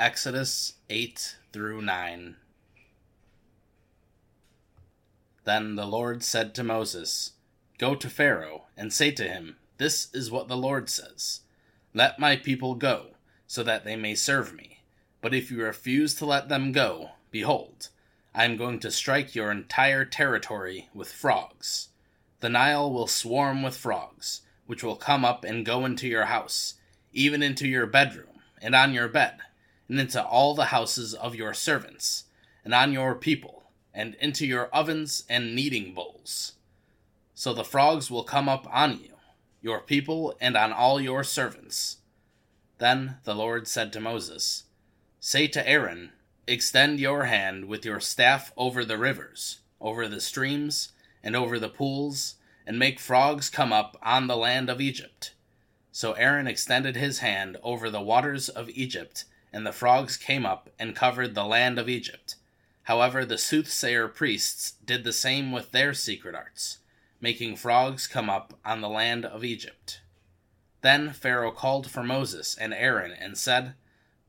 Exodus 8 through 9. Then the Lord said to Moses, Go to Pharaoh, and say to him, This is what the Lord says Let my people go, so that they may serve me. But if you refuse to let them go, behold, I am going to strike your entire territory with frogs. The Nile will swarm with frogs, which will come up and go into your house, even into your bedroom, and on your bed, and into all the houses of your servants, and on your people, and into your ovens and kneading bowls. So the frogs will come up on you, your people, and on all your servants. Then the Lord said to Moses, Say to Aaron, Extend your hand with your staff over the rivers, over the streams, and over the pools, and make frogs come up on the land of Egypt. So Aaron extended his hand over the waters of Egypt, and the frogs came up and covered the land of Egypt. However, the soothsayer priests did the same with their secret arts, making frogs come up on the land of Egypt. Then Pharaoh called for Moses and Aaron and said,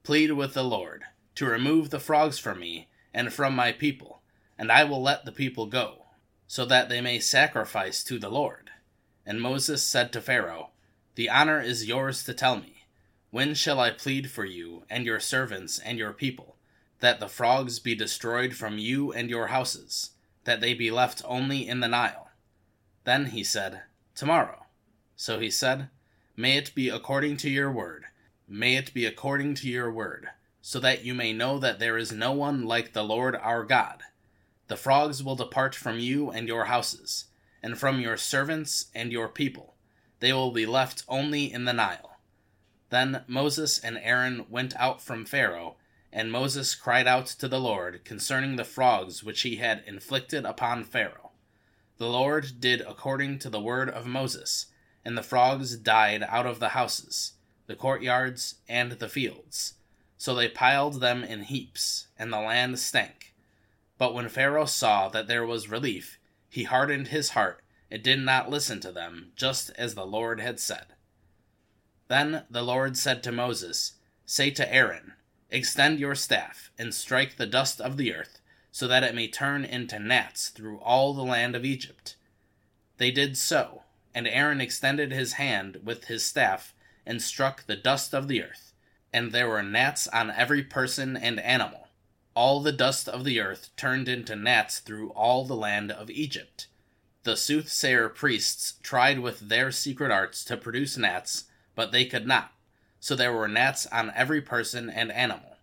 Plead with the Lord to remove the frogs from me and from my people, and I will let the people go, so that they may sacrifice to the Lord. And Moses said to Pharaoh, The honor is yours to tell me. When shall I plead for you and your servants and your people, that the frogs be destroyed from you and your houses, that they be left only in the Nile? Then he said, Tomorrow. So he said, May it be according to your word, may it be according to your word so that you may know that there is no one like the Lord our God. The frogs will depart from you and your houses, and from your servants and your people. They will be left only in the Nile. Then Moses and Aaron went out from Pharaoh, and Moses cried out to the Lord concerning the frogs which he had inflicted upon Pharaoh. The Lord did according to the word of Moses, and the frogs died out of the houses, the courtyards, and the fields so they piled them in heaps, and the land stank. But when Pharaoh saw that there was relief, he hardened his heart and did not listen to them, just as the Lord had said. Then the Lord said to Moses, Say to Aaron, Extend your staff, and strike the dust of the earth, so that it may turn into gnats through all the land of Egypt. They did so, and Aaron extended his hand with his staff, and struck the dust of the earth and there were gnats on every person and animal. All the dust of the earth turned into gnats through all the land of Egypt. The soothsayer priests tried with their secret arts to produce gnats, but they could not. So there were gnats on every person and animal.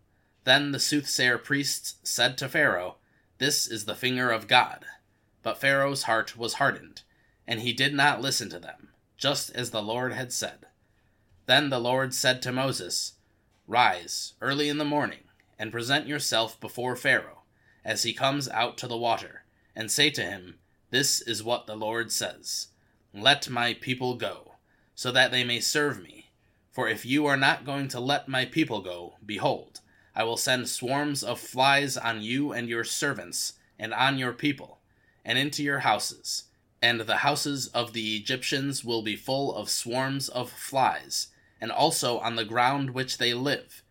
Then the soothsayer priests said to Pharaoh, This is the finger of God. But Pharaoh's heart was hardened, and he did not listen to them, just as the Lord had said. Then the Lord said to Moses, Rise early in the morning, and present yourself before Pharaoh, as he comes out to the water, and say to him, This is what the Lord says Let my people go, so that they may serve me. For if you are not going to let my people go, behold, I will send swarms of flies on you and your servants, and on your people, and into your houses. And the houses of the Egyptians will be full of swarms of flies and also on the ground which they live.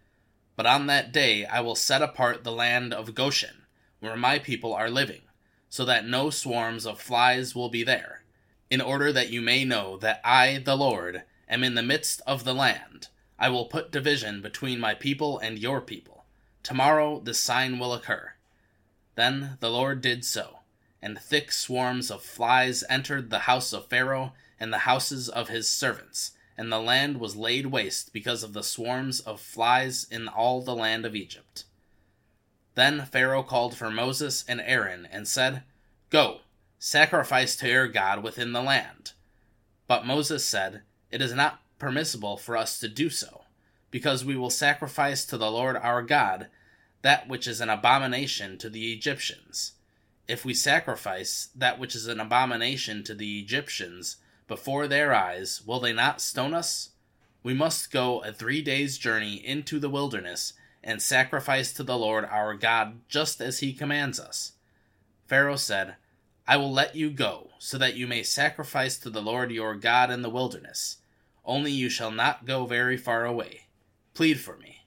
But on that day I will set apart the land of Goshen, where my people are living, so that no swarms of flies will be there, in order that you may know that I, the Lord, am in the midst of the land. I will put division between my people and your people. Tomorrow this sign will occur. Then the Lord did so, and thick swarms of flies entered the house of Pharaoh and the houses of his servants and the land was laid waste because of the swarms of flies in all the land of Egypt. Then Pharaoh called for Moses and Aaron and said, Go, sacrifice to your God within the land. But Moses said, It is not permissible for us to do so, because we will sacrifice to the Lord our God that which is an abomination to the Egyptians. If we sacrifice that which is an abomination to the Egyptians, before their eyes, will they not stone us? We must go a three days' journey into the wilderness and sacrifice to the Lord our God just as he commands us. Pharaoh said, I will let you go, so that you may sacrifice to the Lord your God in the wilderness. Only you shall not go very far away. Plead for me.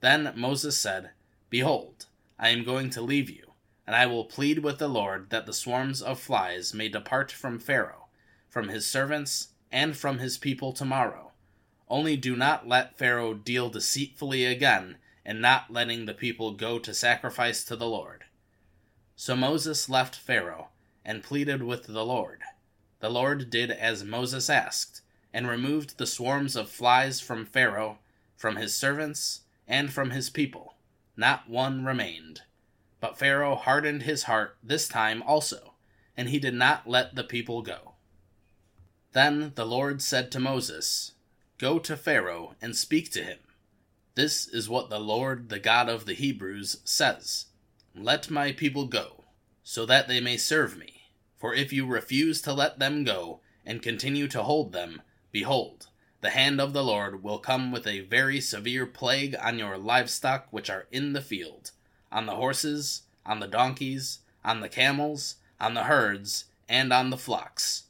Then Moses said, Behold, I am going to leave you, and I will plead with the Lord that the swarms of flies may depart from Pharaoh, from his servants, and from his people tomorrow. Only do not let Pharaoh deal deceitfully again in not letting the people go to sacrifice to the Lord. So Moses left Pharaoh and pleaded with the Lord. The Lord did as Moses asked, and removed the swarms of flies from Pharaoh, from his servants, and from his people. Not one remained. But Pharaoh hardened his heart this time also, and he did not let the people go. Then the Lord said to Moses, Go to Pharaoh and speak to him. This is what the Lord, the God of the Hebrews, says Let my people go, so that they may serve me. For if you refuse to let them go, and continue to hold them, behold, the hand of the Lord will come with a very severe plague on your livestock which are in the field, on the horses, on the donkeys, on the camels, on the herds, and on the flocks.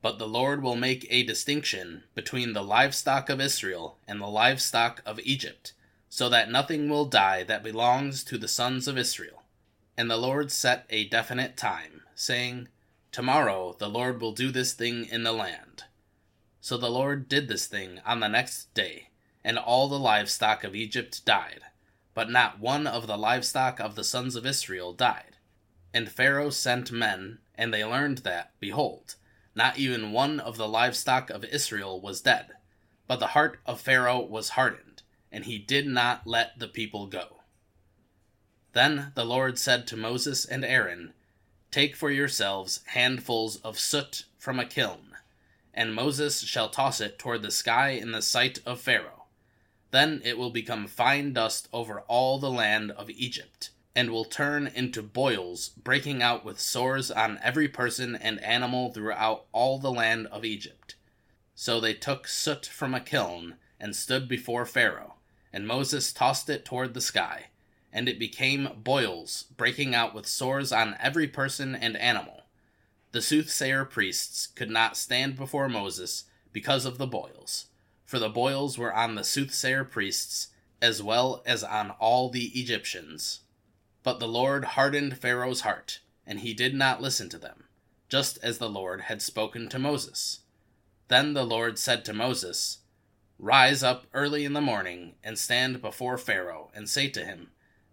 But the Lord will make a distinction between the livestock of Israel and the livestock of Egypt, so that nothing will die that belongs to the sons of Israel. And the Lord set a definite time, saying, Tomorrow the Lord will do this thing in the land. So the Lord did this thing on the next day, and all the livestock of Egypt died, but not one of the livestock of the sons of Israel died. And Pharaoh sent men, and they learned that, behold, not even one of the livestock of Israel was dead, but the heart of Pharaoh was hardened, and he did not let the people go. Then the Lord said to Moses and Aaron, Take for yourselves handfuls of soot from a kiln and Moses shall toss it toward the sky in the sight of Pharaoh. Then it will become fine dust over all the land of Egypt, and will turn into boils, breaking out with sores on every person and animal throughout all the land of Egypt. So they took soot from a kiln, and stood before Pharaoh, and Moses tossed it toward the sky, and it became boils, breaking out with sores on every person and animal the soothsayer priests could not stand before Moses because of the boils, for the boils were on the soothsayer priests as well as on all the Egyptians. But the Lord hardened Pharaoh's heart, and he did not listen to them, just as the Lord had spoken to Moses. Then the Lord said to Moses, Rise up early in the morning, and stand before Pharaoh, and say to him,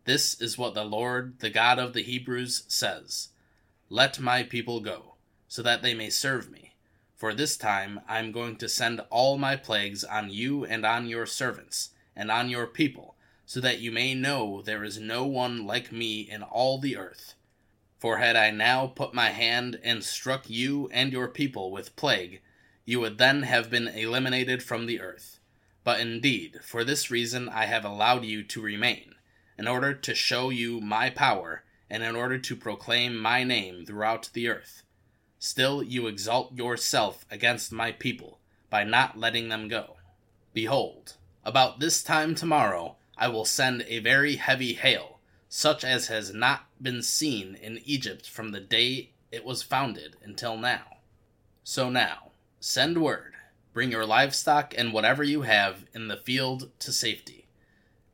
This is what the Lord, the God of the Hebrews, says. Let my people go, so that they may serve me. For this time I am going to send all my plagues on you and on your servants, and on your people, so that you may know there is no one like me in all the earth. For had I now put my hand and struck you and your people with plague, you would then have been eliminated from the earth. But indeed, for this reason I have allowed you to remain, in order to show you my power and in order to proclaim my name throughout the earth. Still you exalt yourself against my people by not letting them go. Behold, about this time tomorrow I will send a very heavy hail, such as has not been seen in Egypt from the day it was founded until now. So now, send word, bring your livestock and whatever you have in the field to safety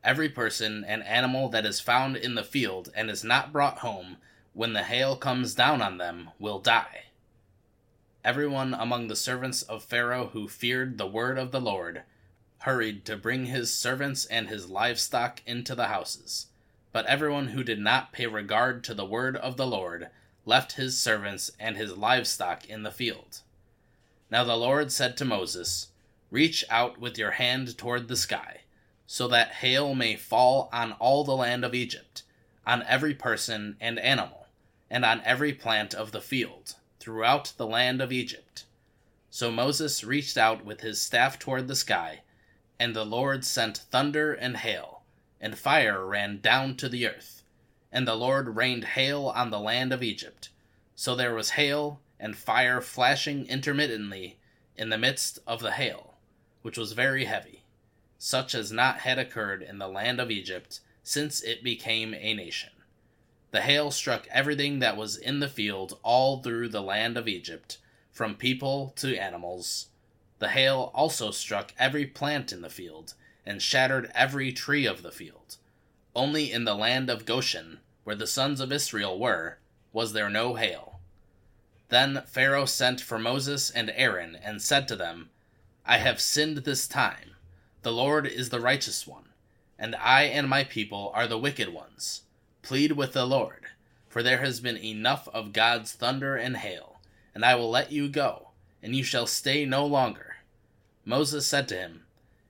every person and animal that is found in the field and is not brought home when the hail comes down on them will die. Everyone among the servants of Pharaoh who feared the word of the Lord hurried to bring his servants and his livestock into the houses. But everyone who did not pay regard to the word of the Lord left his servants and his livestock in the field. Now the Lord said to Moses, Reach out with your hand toward the sky so that hail may fall on all the land of Egypt, on every person and animal, and on every plant of the field, throughout the land of Egypt. So Moses reached out with his staff toward the sky, and the Lord sent thunder and hail, and fire ran down to the earth. And the Lord rained hail on the land of Egypt. So there was hail and fire flashing intermittently in the midst of the hail, which was very heavy such as not had occurred in the land of Egypt since it became a nation. The hail struck everything that was in the field all through the land of Egypt, from people to animals. The hail also struck every plant in the field, and shattered every tree of the field. Only in the land of Goshen, where the sons of Israel were, was there no hail. Then Pharaoh sent for Moses and Aaron, and said to them, I have sinned this time. The Lord is the righteous one, and I and my people are the wicked ones. Plead with the Lord, for there has been enough of God's thunder and hail, and I will let you go, and you shall stay no longer. Moses said to him,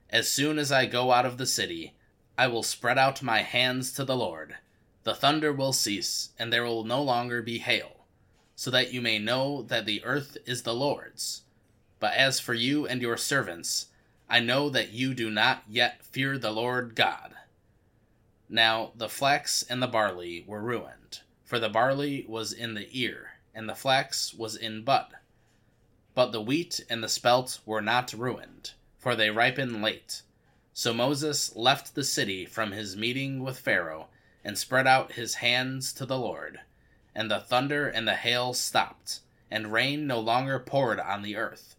As soon as I go out of the city, I will spread out my hands to the Lord. The thunder will cease, and there will no longer be hail so that you may know that the earth is the Lord's. But as for you and your servants, I know that you do not yet fear the Lord God. Now the flax and the barley were ruined, for the barley was in the ear, and the flax was in bud. But the wheat and the spelt were not ruined, for they ripen late. So Moses left the city from his meeting with Pharaoh, and spread out his hands to the Lord and the thunder and the hail stopped, and rain no longer poured on the earth.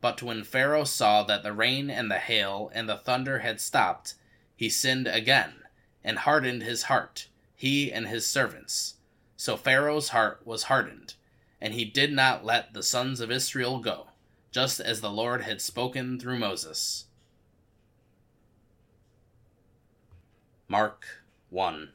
But when Pharaoh saw that the rain and the hail and the thunder had stopped, he sinned again, and hardened his heart, he and his servants. So Pharaoh's heart was hardened, and he did not let the sons of Israel go, just as the Lord had spoken through Moses. Mark 1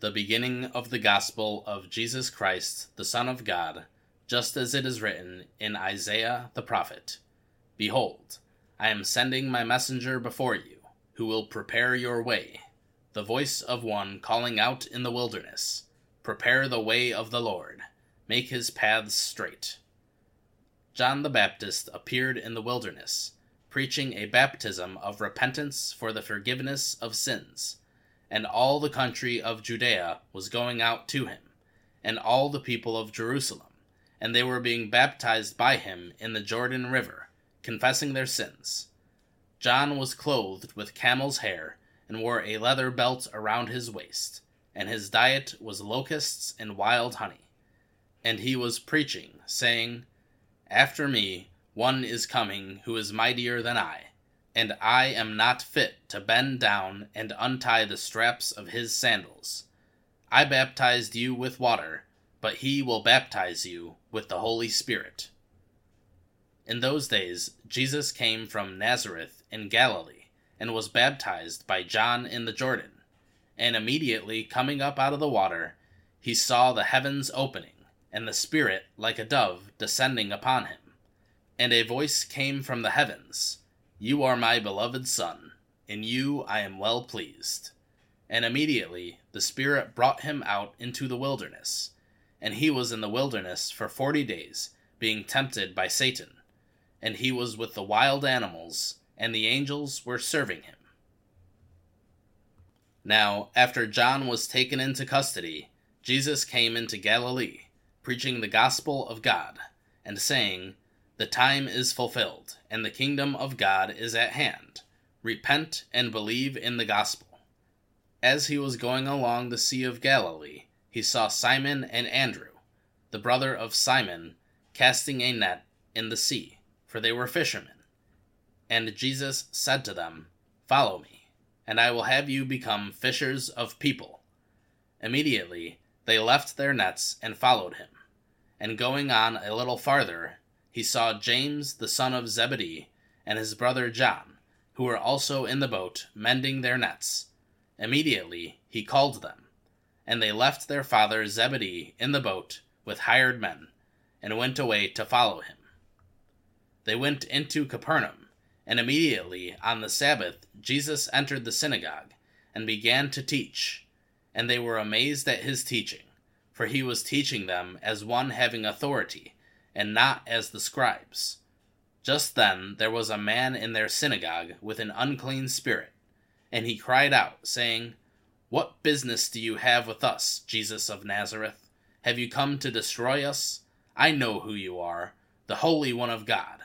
the beginning of the gospel of Jesus Christ, the Son of God, just as it is written in Isaiah the prophet Behold, I am sending my messenger before you, who will prepare your way, the voice of one calling out in the wilderness Prepare the way of the Lord, make his paths straight. John the Baptist appeared in the wilderness, preaching a baptism of repentance for the forgiveness of sins and all the country of Judea was going out to him, and all the people of Jerusalem, and they were being baptized by him in the Jordan River, confessing their sins. John was clothed with camel's hair, and wore a leather belt around his waist, and his diet was locusts and wild honey. And he was preaching, saying, After me one is coming who is mightier than I and I am not fit to bend down and untie the straps of his sandals. I baptized you with water, but he will baptize you with the Holy Spirit. In those days, Jesus came from Nazareth in Galilee, and was baptized by John in the Jordan. And immediately coming up out of the water, he saw the heavens opening, and the Spirit like a dove descending upon him. And a voice came from the heavens you are my beloved Son, in you I am well pleased. And immediately the Spirit brought him out into the wilderness, and he was in the wilderness for forty days, being tempted by Satan. And he was with the wild animals, and the angels were serving him. Now, after John was taken into custody, Jesus came into Galilee, preaching the gospel of God, and saying, the time is fulfilled, and the kingdom of God is at hand. Repent and believe in the gospel. As he was going along the Sea of Galilee, he saw Simon and Andrew, the brother of Simon, casting a net in the sea, for they were fishermen. And Jesus said to them, Follow me, and I will have you become fishers of people. Immediately they left their nets and followed him. And going on a little farther, he saw James the son of Zebedee and his brother John, who were also in the boat, mending their nets. Immediately he called them, and they left their father Zebedee in the boat with hired men, and went away to follow him. They went into Capernaum, and immediately on the Sabbath Jesus entered the synagogue, and began to teach. And they were amazed at his teaching, for he was teaching them as one having authority and not as the scribes. Just then there was a man in their synagogue with an unclean spirit, and he cried out, saying, What business do you have with us, Jesus of Nazareth? Have you come to destroy us? I know who you are, the Holy One of God.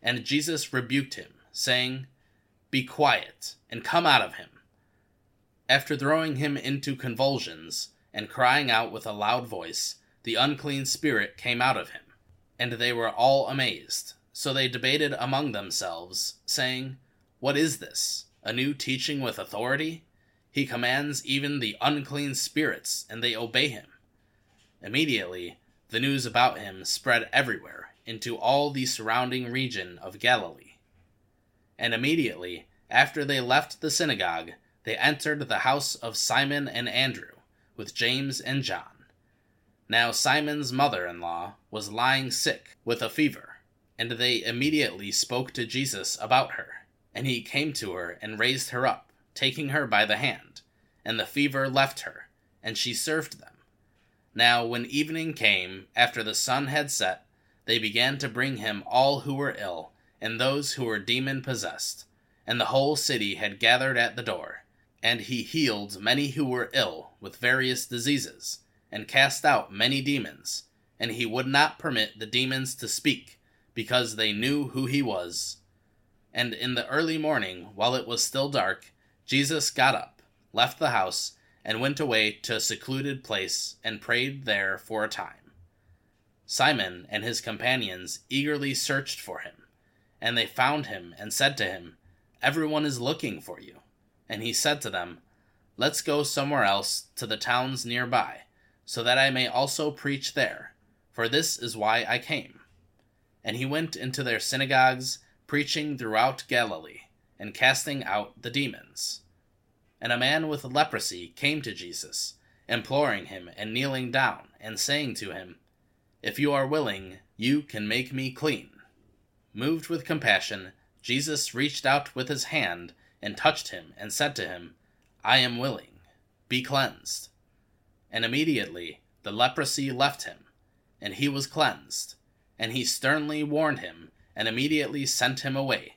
And Jesus rebuked him, saying, Be quiet, and come out of him. After throwing him into convulsions, and crying out with a loud voice, the unclean spirit came out of him and they were all amazed, So they debated among themselves, saying, What is this? A new teaching with authority? He commands even the unclean spirits, and they obey him. Immediately, the news about him spread everywhere, into all the surrounding region of Galilee. And immediately, after they left the synagogue, they entered the house of Simon and Andrew, with James and John. Now Simon's mother in law was lying sick with a fever, and they immediately spoke to Jesus about her. And he came to her and raised her up, taking her by the hand, and the fever left her, and she served them. Now, when evening came, after the sun had set, they began to bring him all who were ill, and those who were demon possessed, and the whole city had gathered at the door. And he healed many who were ill with various diseases, and cast out many demons, and he would not permit the demons to speak, because they knew who he was. And in the early morning, while it was still dark, Jesus got up, left the house, and went away to a secluded place, and prayed there for a time. Simon and his companions eagerly searched for him, and they found him, and said to him, Everyone is looking for you. And he said to them, Let's go somewhere else to the towns nearby, so that I may also preach there, for this is why I came. And he went into their synagogues, preaching throughout Galilee, and casting out the demons. And a man with leprosy came to Jesus, imploring him and kneeling down, and saying to him, If you are willing, you can make me clean. Moved with compassion, Jesus reached out with his hand and touched him, and said to him, I am willing, be cleansed. And immediately the leprosy left him, and he was cleansed. And he sternly warned him, and immediately sent him away.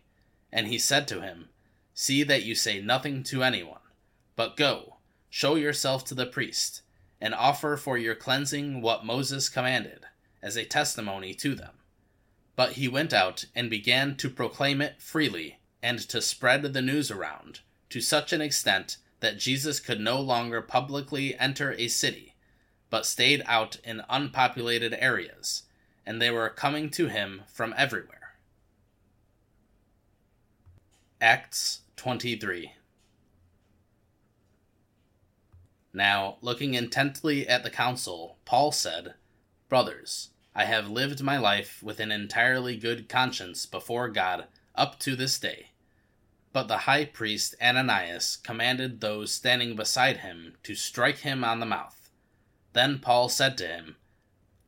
And he said to him, See that you say nothing to anyone, but go, show yourself to the priest, and offer for your cleansing what Moses commanded, as a testimony to them. But he went out and began to proclaim it freely and to spread the news around, to such an extent that Jesus could no longer publicly enter a city, but stayed out in unpopulated areas, and they were coming to him from everywhere. Acts 23 Now, looking intently at the council, Paul said, Brothers, I have lived my life with an entirely good conscience before God up to this day. But the high priest Ananias commanded those standing beside him to strike him on the mouth. Then Paul said to him,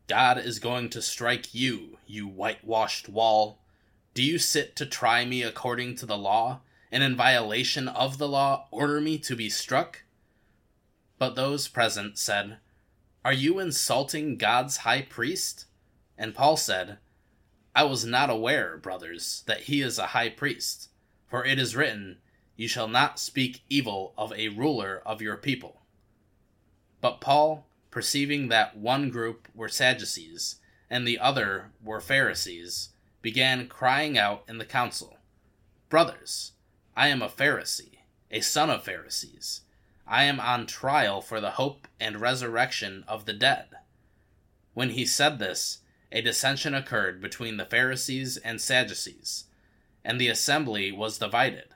God is going to strike you, you whitewashed wall. Do you sit to try me according to the law, and in violation of the law order me to be struck? But those present said, Are you insulting God's high priest? And Paul said, I was not aware, brothers, that he is a high priest, for it is written, You shall not speak evil of a ruler of your people. But Paul, perceiving that one group were Sadducees, and the other were Pharisees, began crying out in the council, Brothers, I am a Pharisee, a son of Pharisees. I am on trial for the hope and resurrection of the dead. When he said this, a dissension occurred between the Pharisees and Sadducees, and the assembly was divided.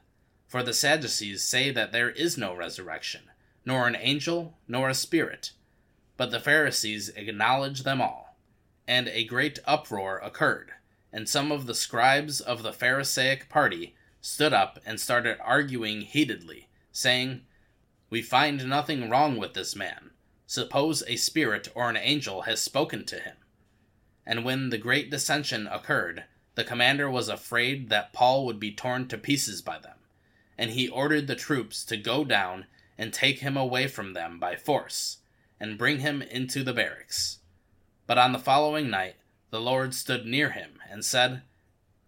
For the Sadducees say that there is no resurrection, nor an angel, nor a spirit, but the Pharisees acknowledge them all. And a great uproar occurred, and some of the scribes of the Pharisaic party stood up and started arguing heatedly, saying, We find nothing wrong with this man. Suppose a spirit or an angel has spoken to him and when the great dissension occurred, the commander was afraid that Paul would be torn to pieces by them, and he ordered the troops to go down and take him away from them by force, and bring him into the barracks. But on the following night, the Lord stood near him and said,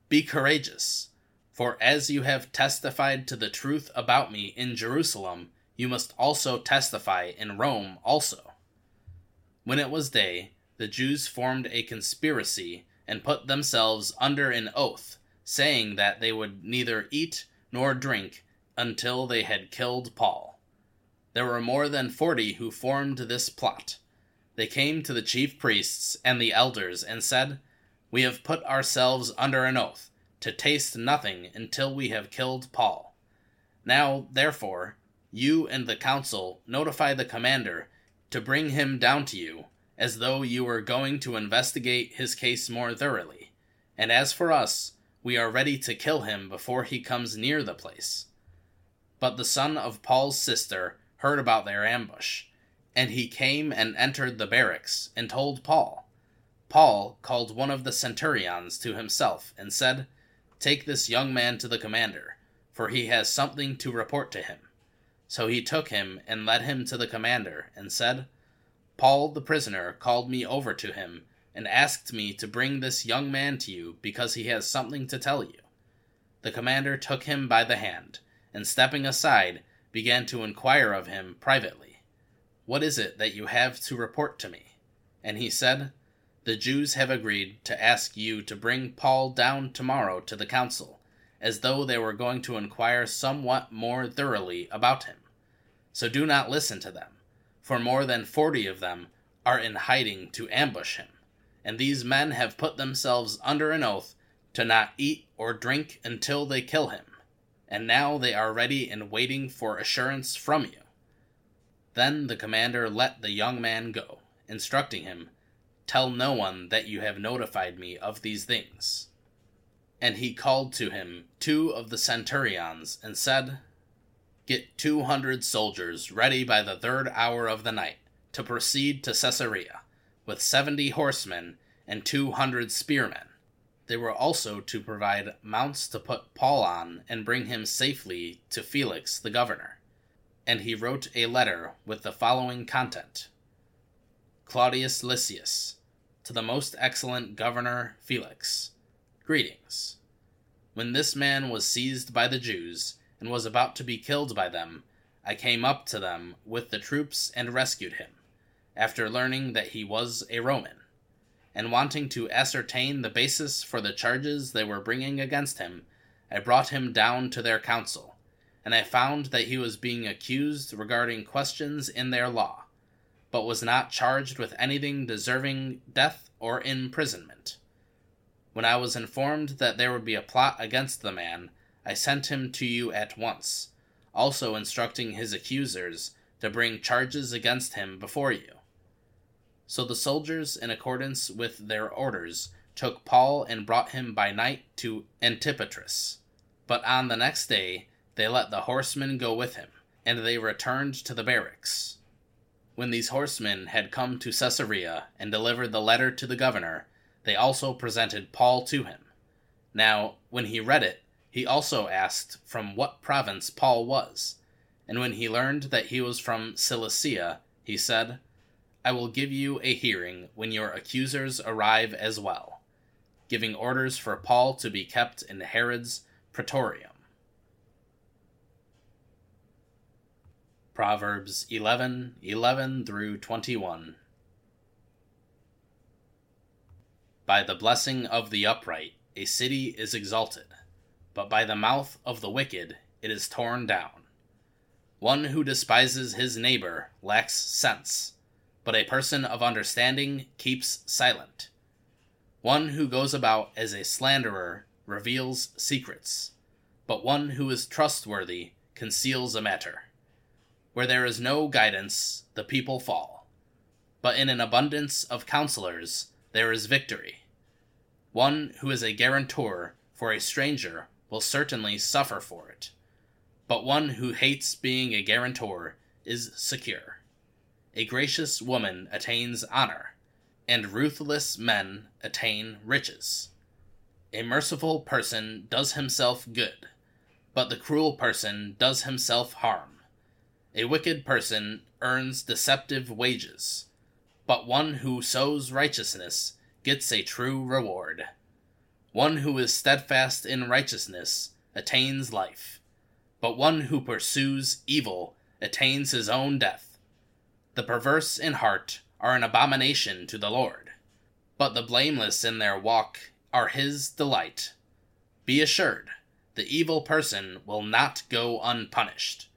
Be courageous, for as you have testified to the truth about me in Jerusalem, you must also testify in Rome also. When it was day, the Jews formed a conspiracy and put themselves under an oath, saying that they would neither eat nor drink until they had killed Paul. There were more than forty who formed this plot. They came to the chief priests and the elders and said, We have put ourselves under an oath to taste nothing until we have killed Paul. Now, therefore, you and the council notify the commander to bring him down to you, as though you were going to investigate his case more thoroughly. And as for us, we are ready to kill him before he comes near the place. But the son of Paul's sister heard about their ambush, and he came and entered the barracks and told Paul. Paul called one of the centurions to himself and said, Take this young man to the commander, for he has something to report to him. So he took him and led him to the commander, and said, Paul the prisoner called me over to him, and asked me to bring this young man to you because he has something to tell you. The commander took him by the hand, and stepping aside, began to inquire of him privately, What is it that you have to report to me? And he said, The Jews have agreed to ask you to bring Paul down tomorrow to the council as though they were going to inquire somewhat more thoroughly about him. So do not listen to them, for more than forty of them are in hiding to ambush him, and these men have put themselves under an oath to not eat or drink until they kill him, and now they are ready and waiting for assurance from you. Then the commander let the young man go, instructing him, Tell no one that you have notified me of these things. And he called to him two of the centurions, and said, Get two hundred soldiers ready by the third hour of the night to proceed to Caesarea, with seventy horsemen and two hundred spearmen. They were also to provide mounts to put Paul on and bring him safely to Felix the governor. And he wrote a letter with the following content Claudius Lysias, to the most excellent governor Felix Greetings. When this man was seized by the Jews, and was about to be killed by them, I came up to them with the troops and rescued him, after learning that he was a Roman. And wanting to ascertain the basis for the charges they were bringing against him, I brought him down to their council, and I found that he was being accused regarding questions in their law, but was not charged with anything deserving death or imprisonment. When I was informed that there would be a plot against the man, I sent him to you at once, also instructing his accusers to bring charges against him before you. So the soldiers, in accordance with their orders, took Paul and brought him by night to Antipatris. But on the next day they let the horsemen go with him, and they returned to the barracks. When these horsemen had come to Caesarea and delivered the letter to the governor, they also presented Paul to him. Now, when he read it, he also asked from what province Paul was. And when he learned that he was from Cilicia, he said, I will give you a hearing when your accusers arrive as well, giving orders for Paul to be kept in Herod's praetorium. Proverbs 11 11 through 21. By the blessing of the upright, a city is exalted, but by the mouth of the wicked it is torn down. One who despises his neighbor lacks sense, but a person of understanding keeps silent. One who goes about as a slanderer reveals secrets, but one who is trustworthy conceals a matter. Where there is no guidance, the people fall, but in an abundance of counselors, there is victory. One who is a guarantor for a stranger will certainly suffer for it, but one who hates being a guarantor is secure. A gracious woman attains honor, and ruthless men attain riches. A merciful person does himself good, but the cruel person does himself harm. A wicked person earns deceptive wages, but one who sows righteousness gets a true reward. One who is steadfast in righteousness attains life, but one who pursues evil attains his own death. The perverse in heart are an abomination to the Lord, but the blameless in their walk are his delight. Be assured, the evil person will not go unpunished,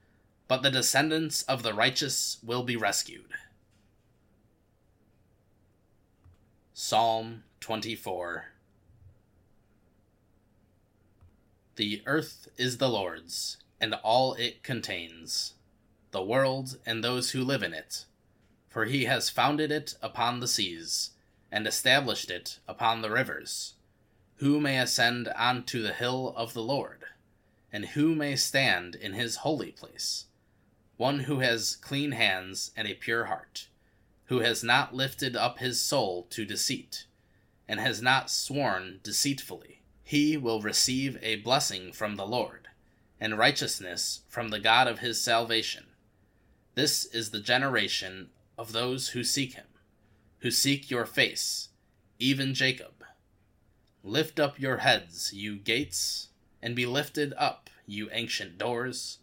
but the descendants of the righteous will be rescued. Psalm 24 The earth is the Lord's, and all it contains, the world and those who live in it, for he has founded it upon the seas, and established it upon the rivers. Who may ascend onto the hill of the Lord? And who may stand in his holy place? One who has clean hands and a pure heart, who has not lifted up his soul to deceit, and has not sworn deceitfully he will receive a blessing from the Lord, and righteousness from the God of his salvation. This is the generation of those who seek him, who seek your face, even Jacob. Lift up your heads, you gates, and be lifted up, you ancient doors,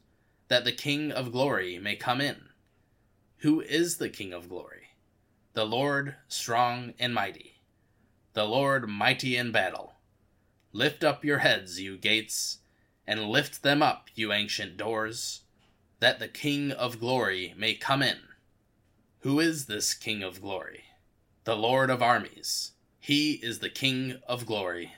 that the King of glory may come in. Who is the King of glory? The Lord strong and mighty, the Lord mighty in battle. Lift up your heads, you gates, and lift them up, you ancient doors, that the King of glory may come in. Who is this King of glory? The Lord of armies. He is the King of glory.